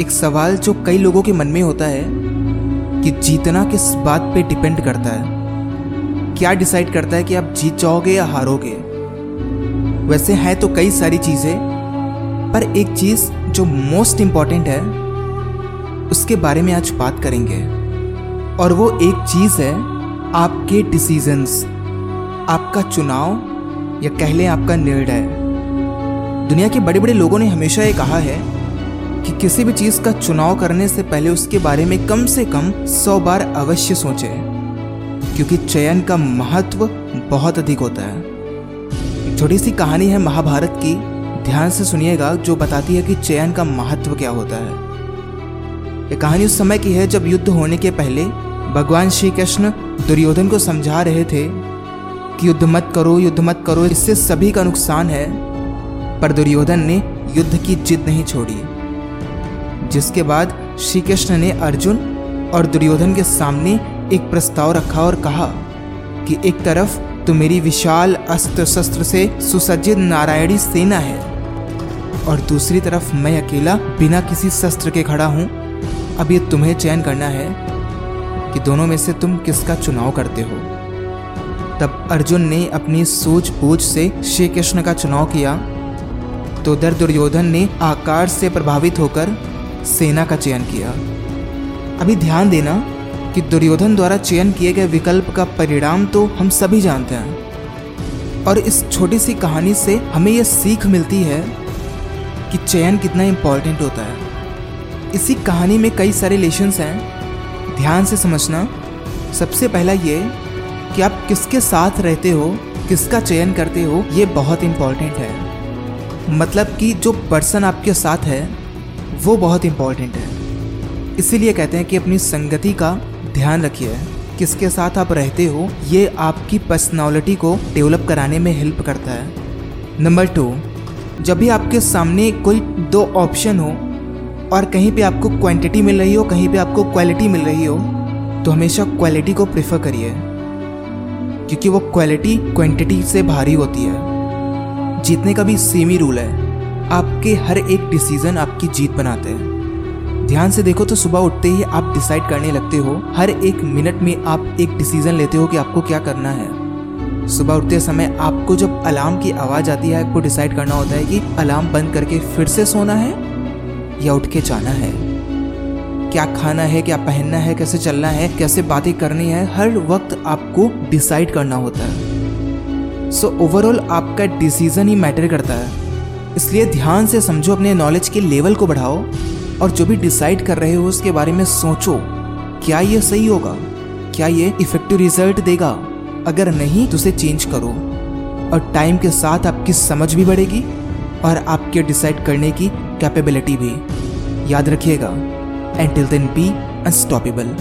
एक सवाल जो कई लोगों के मन में होता है कि जीतना किस बात पे डिपेंड करता है? क्या डिसाइड करता है कि आप जीत जाओगे या हारोगे? वैसे है तो कई सारी चीज़ें, पर एक चीज़ जो मोस्ट इंपॉर्टेंट है, उसके बारे में आज बात करेंगे। और वो एक चीज़ है आपके डिसीजंस आपका चुनाव, या कह लें आपका निर्णय। दुनिया के बड़े बड़े लोगों ने हमेशा ये कहा है कि किसी भी चीज़ का चुनाव करने से पहले उसके बारे में कम से कम सौ बार अवश्य सोचें, क्योंकि चयन का महत्व बहुत अधिक होता है। एक छोटी सी कहानी है महाभारत की। ध्यान से सुनिएगा, जो बताती है कि चयन का महत्व क्या होता है। ये कहानी उस समय की है, जब युद्ध होने के पहले भगवान श्री कृष्ण दुर्योधन को समझा रहे थे कि युद्ध मत करो, युद्ध मत करो, इससे सभी का नुकसान है, पर दुर्योधन ने युद्ध की जिद नहीं छोड़ी। जिसके बाद श्री कृष्ण ने अर्जुन और दुर्योधन के सामने एक प्रस्ताव रखा और कहा कि एक तरफ़ तो मेरी विशाल अस्त्र शस्त्र से सुसज्जित नारायणी सेना है और दूसरी तरफ़ मैं अकेला बिना किसी शस्त्र के खड़ा हूँ। अब ये तुम्हें चयन करना है कि दोनों में से तुम किसका चुनाव करते हो। तब अर्जुन ने अपनी सूझबूझ से श्री कृष्ण का चुनाव किया तो दर दुर्योधन ने आकार से प्रभावित होकर सेना का चयन किया। अभी ध्यान देना कि दुर्योधन द्वारा चयन किए गए विकल्प का परिणाम तो हम सभी जानते हैं। और इस छोटी सी कहानी से हमें यह सीख मिलती है कि चयन कितना इंपॉर्टेंट होता है। इसी कहानी में कई सारे लेशंस हैं। ध्यान से समझना। सबसे पहला ये कि आप किसके साथ रहते हो, किसका चयन करते हो, ये बहुत इंपॉर्टेंट है। मतलब कि जो पर्सन आपके साथ है वो बहुत इंपॉर्टेंट है। इसीलिए कहते हैं कि अपनी संगति का ध्यान रखिए। किसके साथ आप रहते हो, ये आपकी पर्सनालिटी को डेवलप कराने में हेल्प करता है। नंबर टू जब भी आपके सामने कोई दो ऑप्शन हो और कहीं पे आपको क्वांटिटी मिल रही हो, कहीं पे आपको क्वालिटी मिल रही हो तो हमेशा क्वालिटी को प्रेफर करिए। क्योंकि वो क्वालिटी क्वांटिटी से भारी होती है। जीतने का भी सेम ही रूल है आपके हर एक डिसीज़न आपकी जीत बनाते हैं। ध्यान से देखो तो सुबह उठते ही आप डिसाइड करने लगते हो हर एक मिनट में आप एक डिसीज़न लेते हो कि आपको क्या करना है। सुबह उठते समय आपको जब अलार्म की आवाज़ आती है आपको डिसाइड करना होता है कि अलार्म बंद करके फिर से सोना है या उठ के जाना है। क्या खाना है क्या पहनना है कैसे चलना है कैसे बातें करनी है हर वक्त आपको डिसाइड करना होता है। सो so, ओवरऑल आपका डिसीज़न ही मैटर करता है। इसलिए ध्यान से समझो, अपने नॉलेज के लेवल को बढ़ाओ और जो भी डिसाइड कर रहे हो उसके बारे में सोचो, क्या ये सही होगा? क्या ये इफ़ेक्टिव रिज़ल्ट देगा? अगर नहीं तो उसे चेंज करो। और टाइम के साथ आपकी समझ भी बढ़ेगी और आपके डिसाइड करने की कैपेबिलिटी भी। याद रखिएगा and till then be unstoppable